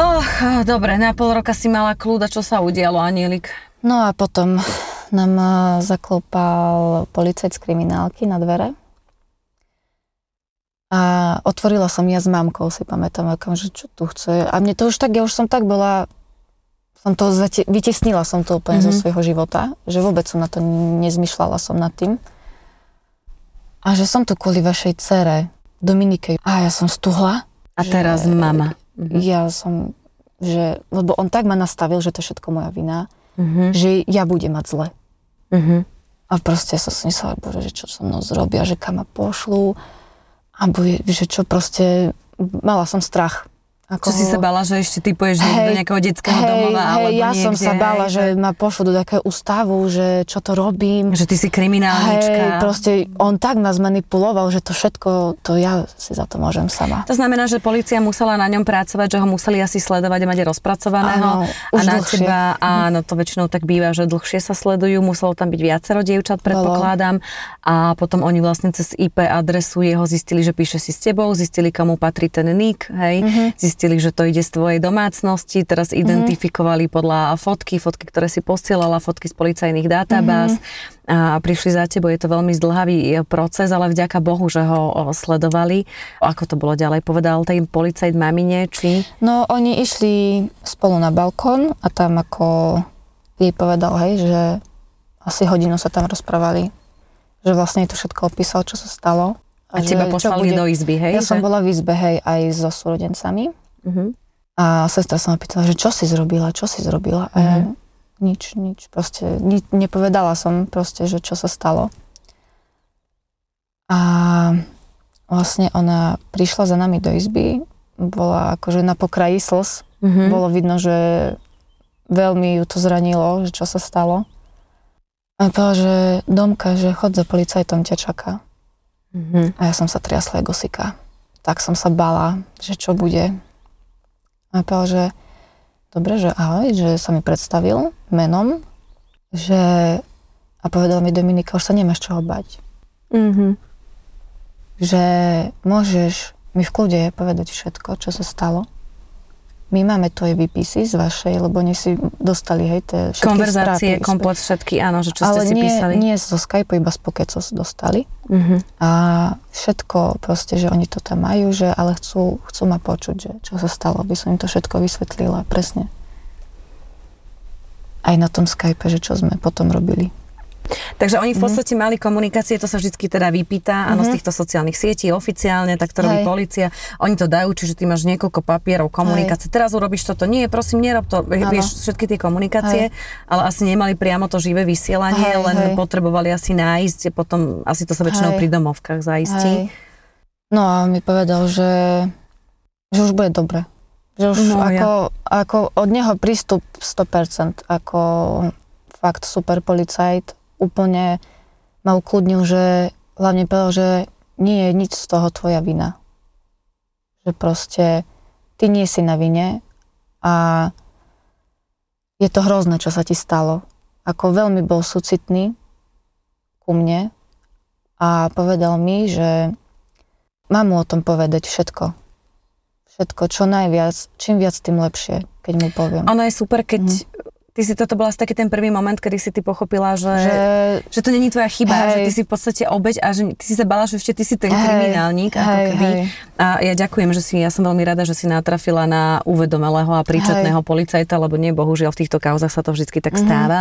Och, dobre, na pol roka si mala kľúda, čo sa udialo, Anielik? No a potom nám eh, zaklopal policajt z kriminálky na dvere. A otvorila som ja s mamkou, si pamätám, akam, že čo tu chce. A mne to už tak, ja už som tak bola, som to zate, vytesnila som to úplne mm-hmm. zo Mhm. svojho života, že vôbec som na to nezmyšľala som nad tým. A že som tu kvôli vašej cere, Dominike. A ja som stuhla. A že- teraz mama. Mhm. Ja som, že, lebo on tak ma nastavil, že to je všetko moja vina, Mhm. že ja budem mať zle. Mhm. A proste som si myslela, bože, že čo so mnou zrobia, že kam ma pošlú. A bude, že čo proste, mala som strach. Ako Čo si sa bala, že ešte ty poješ do nejakého detského hej, domova alebo hej, ja som niekde, sa bála, hej, že ma pošlú do takého ústavu, že čo to robím. že ty si kriminálnička. Hej, proste on tak nás manipuloval, že to všetko, to ja si za to môžem sama. To znamená, že policia musela na ňom pracovať, že ho museli asi sledovať a mať rozpracovaného. Áno, a už na dlhšie. teba, áno, to väčšinou tak býva, že dlhšie sa sledujú, muselo tam byť viacero dievčat, predpokladám. A potom oni vlastne cez IP adresu jeho zistili, že píše si s tebou, zistili, komu patrí ten nick, hej, Mhm. Zistili, že to ide z tvojej domácnosti, teraz identifikovali podľa fotky, fotky, ktoré si posielala, fotky z policajných databáz a prišli za tebou. Je to veľmi zdlhavý e, proces, ale vďaka Bohu, že ho sledovali. Ako to bolo ďalej? Povedal tej policajt mamine, či... No oni išli spolu na balkón a tam ako jej povedal, hej, že asi hodinu sa tam rozprávali. Že vlastne to všetko opísal, čo sa stalo. A že teba poslali do izby, hej? Ja som že? bola v izbe, hej, aj so súrodencami. Uh-huh. A sestra sa ma pýtala, že čo si zrobila, čo si zrobila. A ja, Mhm. nič, nič, proste ni, nepovedala som proste, že čo sa stalo. A vlastne ona prišla za nami do izby, bola akože na pokraji slz. Uh-huh. Bolo vidno, že veľmi ju to zranilo, že čo sa stalo. A povedala, že Domka, že chod za policajtom, ťa čaká. Uh-huh. A ja som sa triasla ako gosika. Tak som sa bala, že čo bude. A povedal, že dobre, že ahoj, že sa mi predstavil menom, že a povedal mi Dominika, už sa nemáš čoho bať. Uh-huh. že môžeš mi v kľude povedať všetko, čo sa stalo. My máme tvoje výpisy z vašej, lebo oni si dostali, hej, tie všetky Konverzácie, správy. komplet všetky, áno, že čo Ale ste si nie, písali. nie zo Skype, iba z Pokecos dostali. Mhm. A všetko proste, že oni to tam majú, že ale chcú, chcú ma počuť, že čo sa stalo, aby som im to všetko vysvetlila presne. Aj na tom Skype, že čo sme potom robili. Takže oni Mhm. v podstate mali komunikácie, to sa vždy teda vypýta, áno, z týchto sociálnych sietí, oficiálne, tak to robí Hej. policia. Oni to dajú, čiže ty máš niekoľko papierov komunikácie. Teraz urobíš toto, nie, prosím, nerob to, vieš, všetky tie komunikácie, ale asi nemali priamo to živé vysielanie, Hej, len hej. potrebovali asi nájsť, potom asi to sa väčšinou Hej. pri domovkách zaistí. Hej. No a on mi povedal, že, že už bude dobre. Že už No, ako, ako od neho prístup 100%, ako fakt super policajt, úplne ma ukludnil, že hlavne povedal, že nie je nič z toho tvoja vina. Že proste ty nie si na vine a je to hrozné, čo sa ti stalo. Ako veľmi bol súcitný ku mne a povedal mi, že mám mu o tom povedať všetko. Všetko, čo najviac, čím viac, tým lepšie, keď mu poviem. Ono je super, keď Mhm. Ty si toto bol asi taký ten prvý moment, kedy si ty pochopila, že, že, že to není tvoja chyba, Hej. že ty si v podstate obeď a že ty si sa bala, že ešte ty si ten Hej, kriminálnik, ako hej, keby. hej. A ja ďakujem, že si, ja som veľmi rada, že si natrafila na uvedomelého a príčetného policajta, lebo nie, bohužiaľ v týchto kauzach sa to vždy tak Mhm. stáva.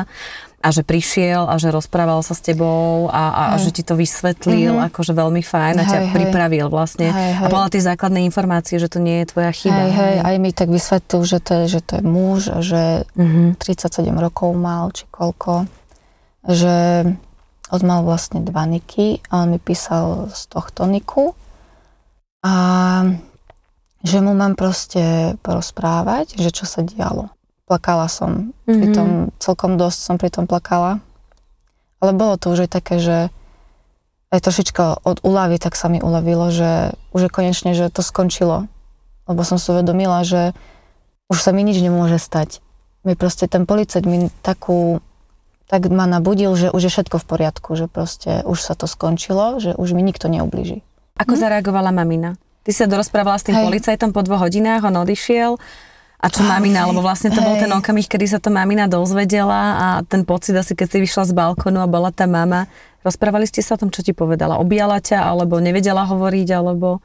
A že prišiel a že rozprával sa s tebou a, a, a že ti to vysvetlil, Mhm. akože veľmi fajn a ťa Hej, hej. pripravil vlastne. Hej, A hej. povedal tie základné informácie, že to nie je tvoja chyba. hej, hej, aj mi tak vysvetlil, že to je, že to je muž, že Mhm. 37 rokov mal, či koľko, že on mal vlastne dva niky a on mi písal z tohto niku a že mu mám proste porozprávať, že čo sa dialo. Plakala som, Mhm. pri tom, celkom dosť som pri tom plakala, ale bolo to už aj také, že aj trošička od úlavy tak sa mi uľavilo, že už je konečne, že to skončilo, lebo som si uvedomila, že už sa mi nič nemôže stať. Mi proste ten policajt mi takú, tak ma nabudil, že už je všetko v poriadku, že proste už sa to skončilo, že už mi nikto neublíži. Ako zareagovala mamina? Ty sa dorozprávala s tým Hej. policajtom po dvoch hodinách, on odišiel. A čo mamina, lebo vlastne to bol Hej. ten okamih, kedy sa to mamina dozvedela a ten pocit asi, keď si vyšla z balkónu a bola tá mama. Rozprávali ste sa o tom, čo ti povedala? Objala ťa, alebo nevedela hovoriť, alebo...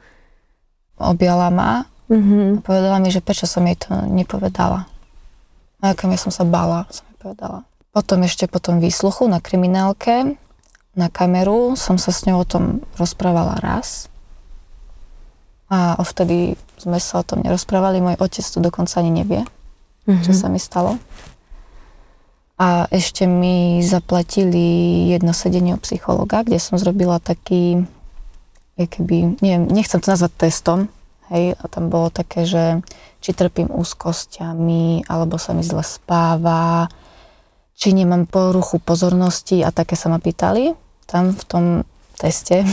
Objala ma Mhm. a povedala mi, že prečo som jej to nepovedala. A aké ja som sa bala, som jej povedala. Potom ešte po tom výsluchu na kriminálke, na kameru, som sa s ňou o tom rozprávala raz. A vtedy sme sa o tom nerozprávali, môj otec to dokonca ani nevie, čo Mhm. sa mi stalo. A ešte mi zaplatili jedno sedenie u psychologa, kde som zrobila taký, keby, neviem, nechcem to nazvať testom, hej, a tam bolo také, že či trpím úzkosťami, alebo sa mi zle spáva, či nemám poruchu pozornosti a také sa ma pýtali tam v tom teste.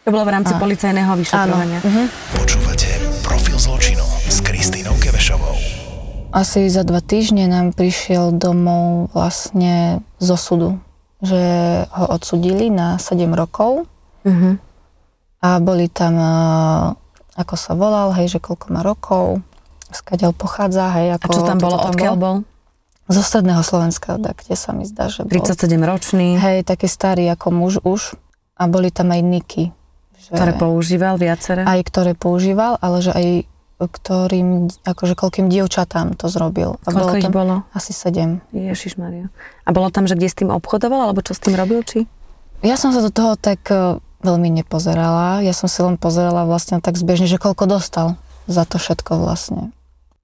To bolo v rámci A- policajného vyšetrovania. Mhm. Počúvate Profil zločinu s Kristínou Kevešovou. Asi za dva týždne nám prišiel domov vlastne zo súdu, že ho odsudili na 7 rokov Mhm. a boli tam, eh, ako sa volal, hej, že koľko má rokov, skadiaľ pochádza, hej, A ako... čo tam bolo, odkiaľ bol? Zo stredného Slovenska, tak, kde sa mi zdá, že bol. 37 ročný, Hej, taký starý ako muž už a boli tam aj niky. Ktoré používal viacere. aj ktoré používal, ale že aj ktorým, akože koľkým dievčatám to zrobil. A Koľko ich tam bolo? asi sedem. Ježiš Maria. A bolo tam, že kde s tým obchodoval, alebo čo s tým robil, či? Ja som sa do toho tak e, veľmi nepozerala. Ja som si len pozerala vlastne tak zbežne, že koľko dostal za to všetko vlastne.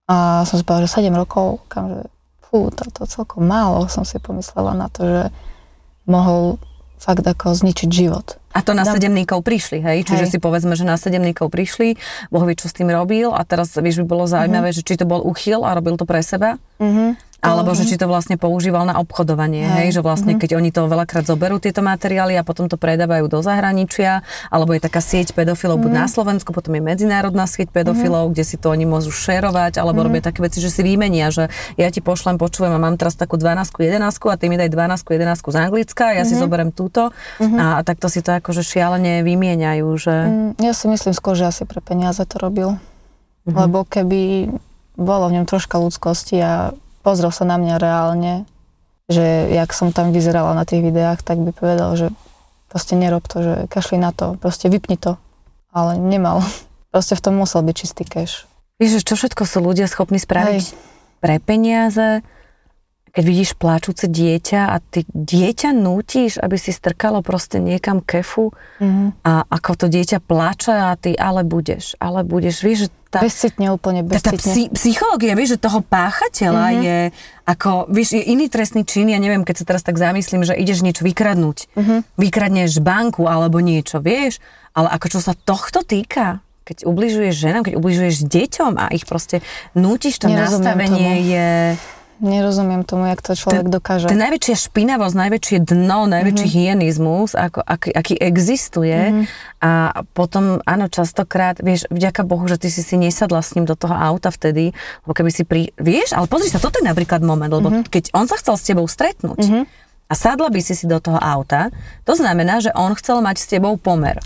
A som si povedala, že 7 rokov, kam, že fú, to, to celkom málo, som si pomyslela na to, že mohol fakt ako zničiť život. A to na Dám- sedemníkov prišli, hej? Čiže Hej. si povedzme, že na sedemníkov prišli, Boh vie, čo s tým robil a teraz, vieš, by bolo zaujímavé, že či to bol uchyl a robil to pre seba, Mhm. Alebo že či to vlastne používal na obchodovanie, hej, Hej, že vlastne keď oni to veľakrát zoberú tieto materiály a potom to predávajú do zahraničia, alebo je taká sieť pedofilov buď na Slovensku, potom je medzinárodná sieť pedofilov, kde si to oni môžu šerovať, alebo robia také veci, že si vymenia, že ja ti pošlem, počujem a mám teraz takú 12 11 a ty mi daj 12 11 z Anglicka, ja si zoberiem túto. A, a takto si to akože šialene vymieňajú, že... Mm, Ja si myslím skôr, že asi pre peniaze to robil. Lebo keby bolo v ňom troška ľudskosti a pozrel sa na mňa reálne, že jak som tam vyzerala na tých videách, tak by povedal, že proste nerob to, že kašli na to, proste vypni to. Ale nemal. Proste v tom musel byť čistý cash. Vieš, čo všetko sú ľudia schopní spraviť Hej. pre peniaze, keď vidíš pláčúce dieťa a ty dieťa nútiš, aby si strkalo proste niekam kefu Mhm. a ako to dieťa plače a ty ale budeš, ale budeš, vieš, že tá, Bezcitne úplne, tá, tá bezcitne. psy, psychológia, vieš, že toho páchateľa Mhm. mm-hmm. je ako, vieš, je iný trestný čin, ja neviem, keď sa teraz tak zamyslím, že ideš niečo vykradnúť, Mhm. mm-hmm. vykradneš banku alebo niečo, vieš, ale ako čo sa tohto týka, keď ubližuješ ženám, keď ubližuješ deťom a ich proste nútiš, to Nerozumiem nastavenie tomu. je... Nerozumiem tomu, jak to človek dokáže. To najväčšia špinavosť, najväčšie dno, najväčší Mhm. mm-hmm. hyenizmus, ako, aký, aký existuje. Mm-hmm. A potom, áno, častokrát, vieš, vďaka Bohu, že ty si si nesadla s ním do toho auta vtedy, lebo keby si pri... Vieš, ale pozri sa, toto je napríklad moment, lebo Mhm. mm-hmm. keď on sa chcel s tebou stretnúť mm-hmm. a sadla by si si do toho auta, to znamená, že on chcel mať s tebou pomer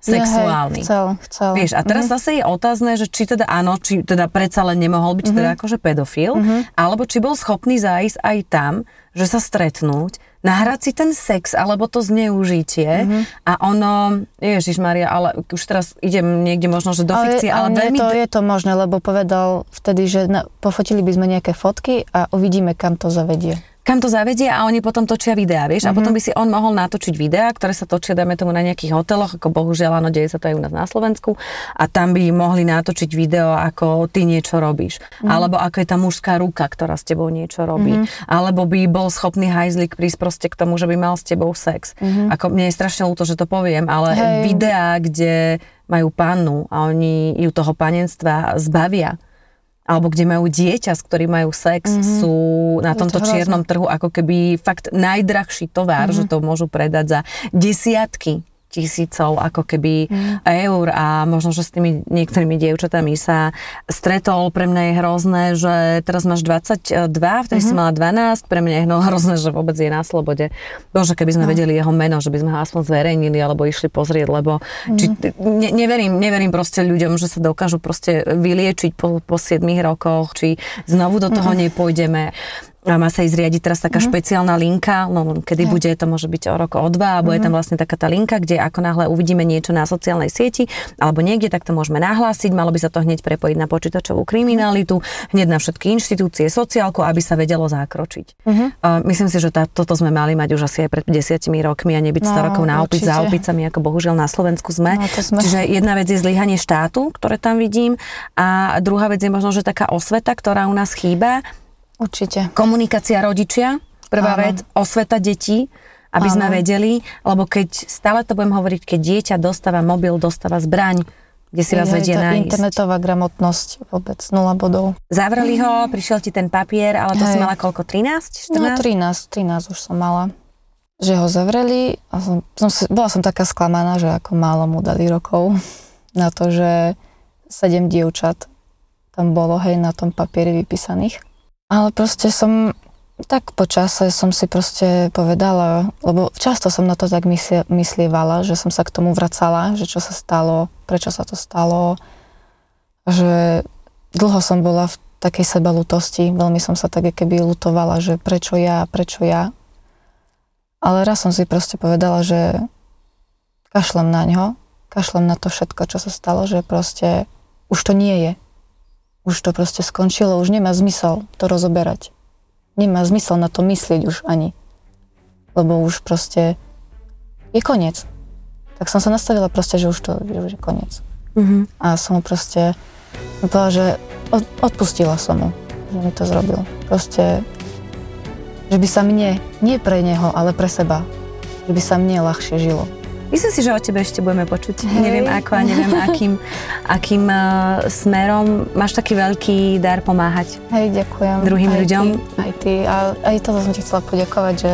sexuálny. Ja, hej, chcel, chcel. Vieš, a teraz zase je otázne, že či teda áno, či teda predsa len nemohol byť teda akože pedofil, alebo či bol schopný zájsť aj tam, že sa stretnúť, nahrať si ten sex, alebo to zneužitie a ono, Ježiš Maria, ale už teraz idem niekde možno, že do ale, fikcie, ale, ale veľmi... to, je to možné, lebo povedal vtedy, že na, pofotili by sme nejaké fotky a uvidíme, kam to zavedie. Kam to zavedie a oni potom točia videá, vieš, Mhm. a potom by si on mohol natočiť videá, ktoré sa točia, dajme tomu na nejakých hoteloch, ako bohužiaľ, áno, deje sa to aj u nás na Slovensku, a tam by mohli natočiť video, ako ty niečo robíš, Mhm. alebo ako je tá mužská ruka, ktorá s tebou niečo robí, alebo by bol schopný hajzlik prísť proste k tomu, že by mal s tebou sex. Ako mne je strašne ľúto, že to poviem, ale Mhm. Hej. videá, kde majú pannu a oni ju toho panenstva zbavia, alebo kde majú dieťa, s ktorým majú sex, mm-hmm. sú na tomto to čiernom trhu ako keby fakt najdrahší tovar, mm-hmm. že to môžu predať za desiatky tisícov ako keby mm. eur a možno, že s tými niektorými dievčatami sa stretol. Pre mňa je hrozné, že teraz máš 22, vtedy mm-hmm. si mala 12, pre mňa je no hrozné, že vôbec je na slobode. Bože, keby sme no. vedeli jeho meno, že by sme ho aspoň zverejnili alebo išli pozrieť, lebo mm. či, ne, neverím, neverím proste ľuďom, že sa dokážu proste vyliečiť po, po 7 rokoch, či znovu do toho mm. nepôjdeme. A má sa ísť zriadiť teraz taká mm-hmm. špeciálna linka, no kedy Hej. bude, to môže byť o rok, o dva, alebo mm-hmm. je tam vlastne taká tá linka, kde ako náhle uvidíme niečo na sociálnej sieti, alebo niekde, tak to môžeme nahlásiť, malo by sa to hneď prepojiť na počítačovú kriminalitu, hneď na všetky inštitúcie, sociálku, aby sa vedelo zakročiť. Mm-hmm. Uh, myslím si, že tá, toto sme mali mať už asi aj pred desiatimi rokmi a nebyť 100 No, rokov na opic za opicami, ako bohužiaľ na Slovensku sme. No, sme. Čiže jedna vec je zlyhanie štátu, ktoré tam vidím, a druhá vec je možno, že taká osveta, ktorá u nás chýba, Určite. Komunikácia rodičia, prvá Áno. vec, osveta detí, aby sme Áno. vedeli, lebo keď, stále to budem hovoriť, keď dieťa dostáva mobil, dostáva zbraň, kde si vás Je vedie to nájsť. internetová gramotnosť vôbec, nula bodov. Zavreli ho, prišiel ti ten papier, ale to si Hej. mala koľko, 13? 14? No 13, 13 už som mala. Že ho zavreli a som, som si, bola som taká sklamaná, že ako málo mu dali rokov na to, že sedem dievčat tam bolo, hej, na tom papieri vypísaných. Ale proste som, tak po čase som si proste povedala, lebo často som na to tak myslie, myslievala, že som sa k tomu vracala, že čo sa stalo, prečo sa to stalo, že dlho som bola v takej sebalutosti, veľmi som sa tak keby lutovala, že prečo ja, prečo ja. Ale raz som si proste povedala, že kašlem na ňo, kašlem na to všetko, čo sa stalo, že proste už to nie je. Už to proste skončilo, už nemá zmysel to rozoberať. Nemá zmysel na to myslieť už ani. Lebo už proste je koniec. Tak som sa nastavila proste, že už to že už je koniec. Mhm. A som mu proste povedala, že od, odpustila som mu, že mi to zrobil. Proste, že by sa mne, nie pre neho, ale pre seba, že by sa mne ľahšie žilo. Myslím si, že o tebe ešte budeme počuť. Hej. Neviem ako a neviem akým, akým uh, smerom. Máš taký veľký dar pomáhať. Hej, ďakujem. Druhým aj ľuďom. Ty, aj ty. A aj toto som ti chcela poďakovať, že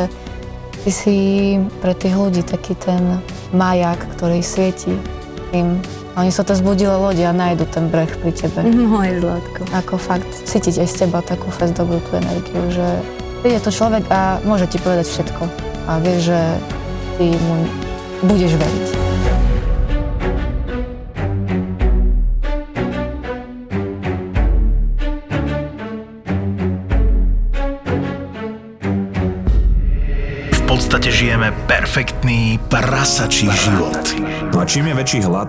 ty si pre tých ľudí taký ten majak, ktorý svieti im. Oni sa to zbudili lodi a nájdu ten breh pri tebe. Moje zlatko. Ako fakt cítiť aj z teba takú fest dobrú tú energiu, že príde to človek a môže ti povedať všetko. A vieš, že ty mu budeš veriť. V podstate žijeme perfektný prasačí život. No a čím je väčší hlad,